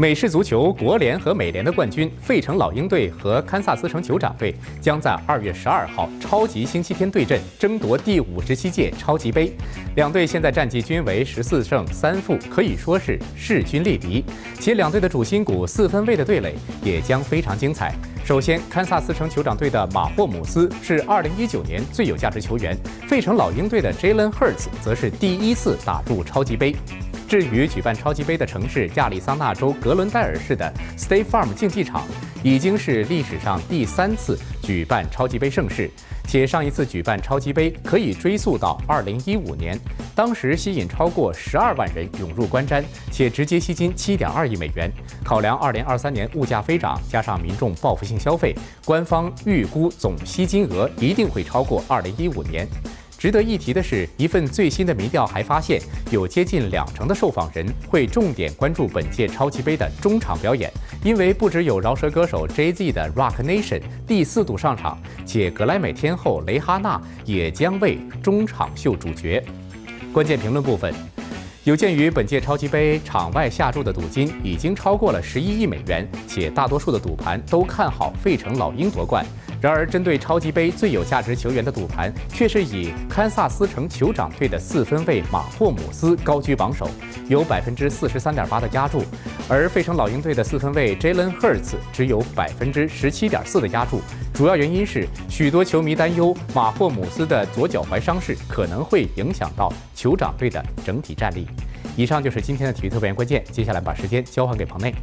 美式足球国联和美联的冠军费城老鹰队和堪萨斯城酋长队将在二月十二号超级星期天对阵，争夺第五十七届超级杯。两队现在战绩均为十四胜三负，可以说是势均力敌。且两队的主心骨四分卫的对垒也将非常精彩。首先，堪萨斯城酋长队的马霍姆斯是二零一九年最有价值球员，费城老鹰队的 Jalen Hurts 则是第一次打入超级杯。至于举办超级杯的城市亚利桑那州格伦戴尔市的 State Farm 竞技场，已经是历史上第三次举办超级杯盛事，且上一次举办超级杯可以追溯到2015年，当时吸引超过12万人涌入观瞻，且直接吸金7.2亿美元。考量2023年物价飞涨，加上民众报复性消费，官方预估总吸金额一定会超过2015年。值得一提的是，一份最新的民调还发现，有接近两成的受访人会重点关注本届超级杯的中场表演，因为不只有饶舌歌手 Jay-Z 的 Rock Nation 第四度上场，且格莱美天后蕾哈娜也将为中场秀主角。关键评论部分，有鉴于本届超级杯场外下注的赌金已经超过了十一亿美元，且大多数的赌盘都看好费城老鹰夺冠。然而，针对超级杯最有价值球员的赌盘却是以堪萨斯城酋长队的四分卫马霍姆斯高居榜首，有百分之四十三点八的压注；而费城老鹰队的四分卫 Jalen Hurts 只有百分之十七点四的压注。主要原因是许多球迷担忧马霍姆斯的左脚踝伤势可能会影响到酋长队的整体战力。以上就是今天的体育特派员关键，接下来把时间交还给彭内。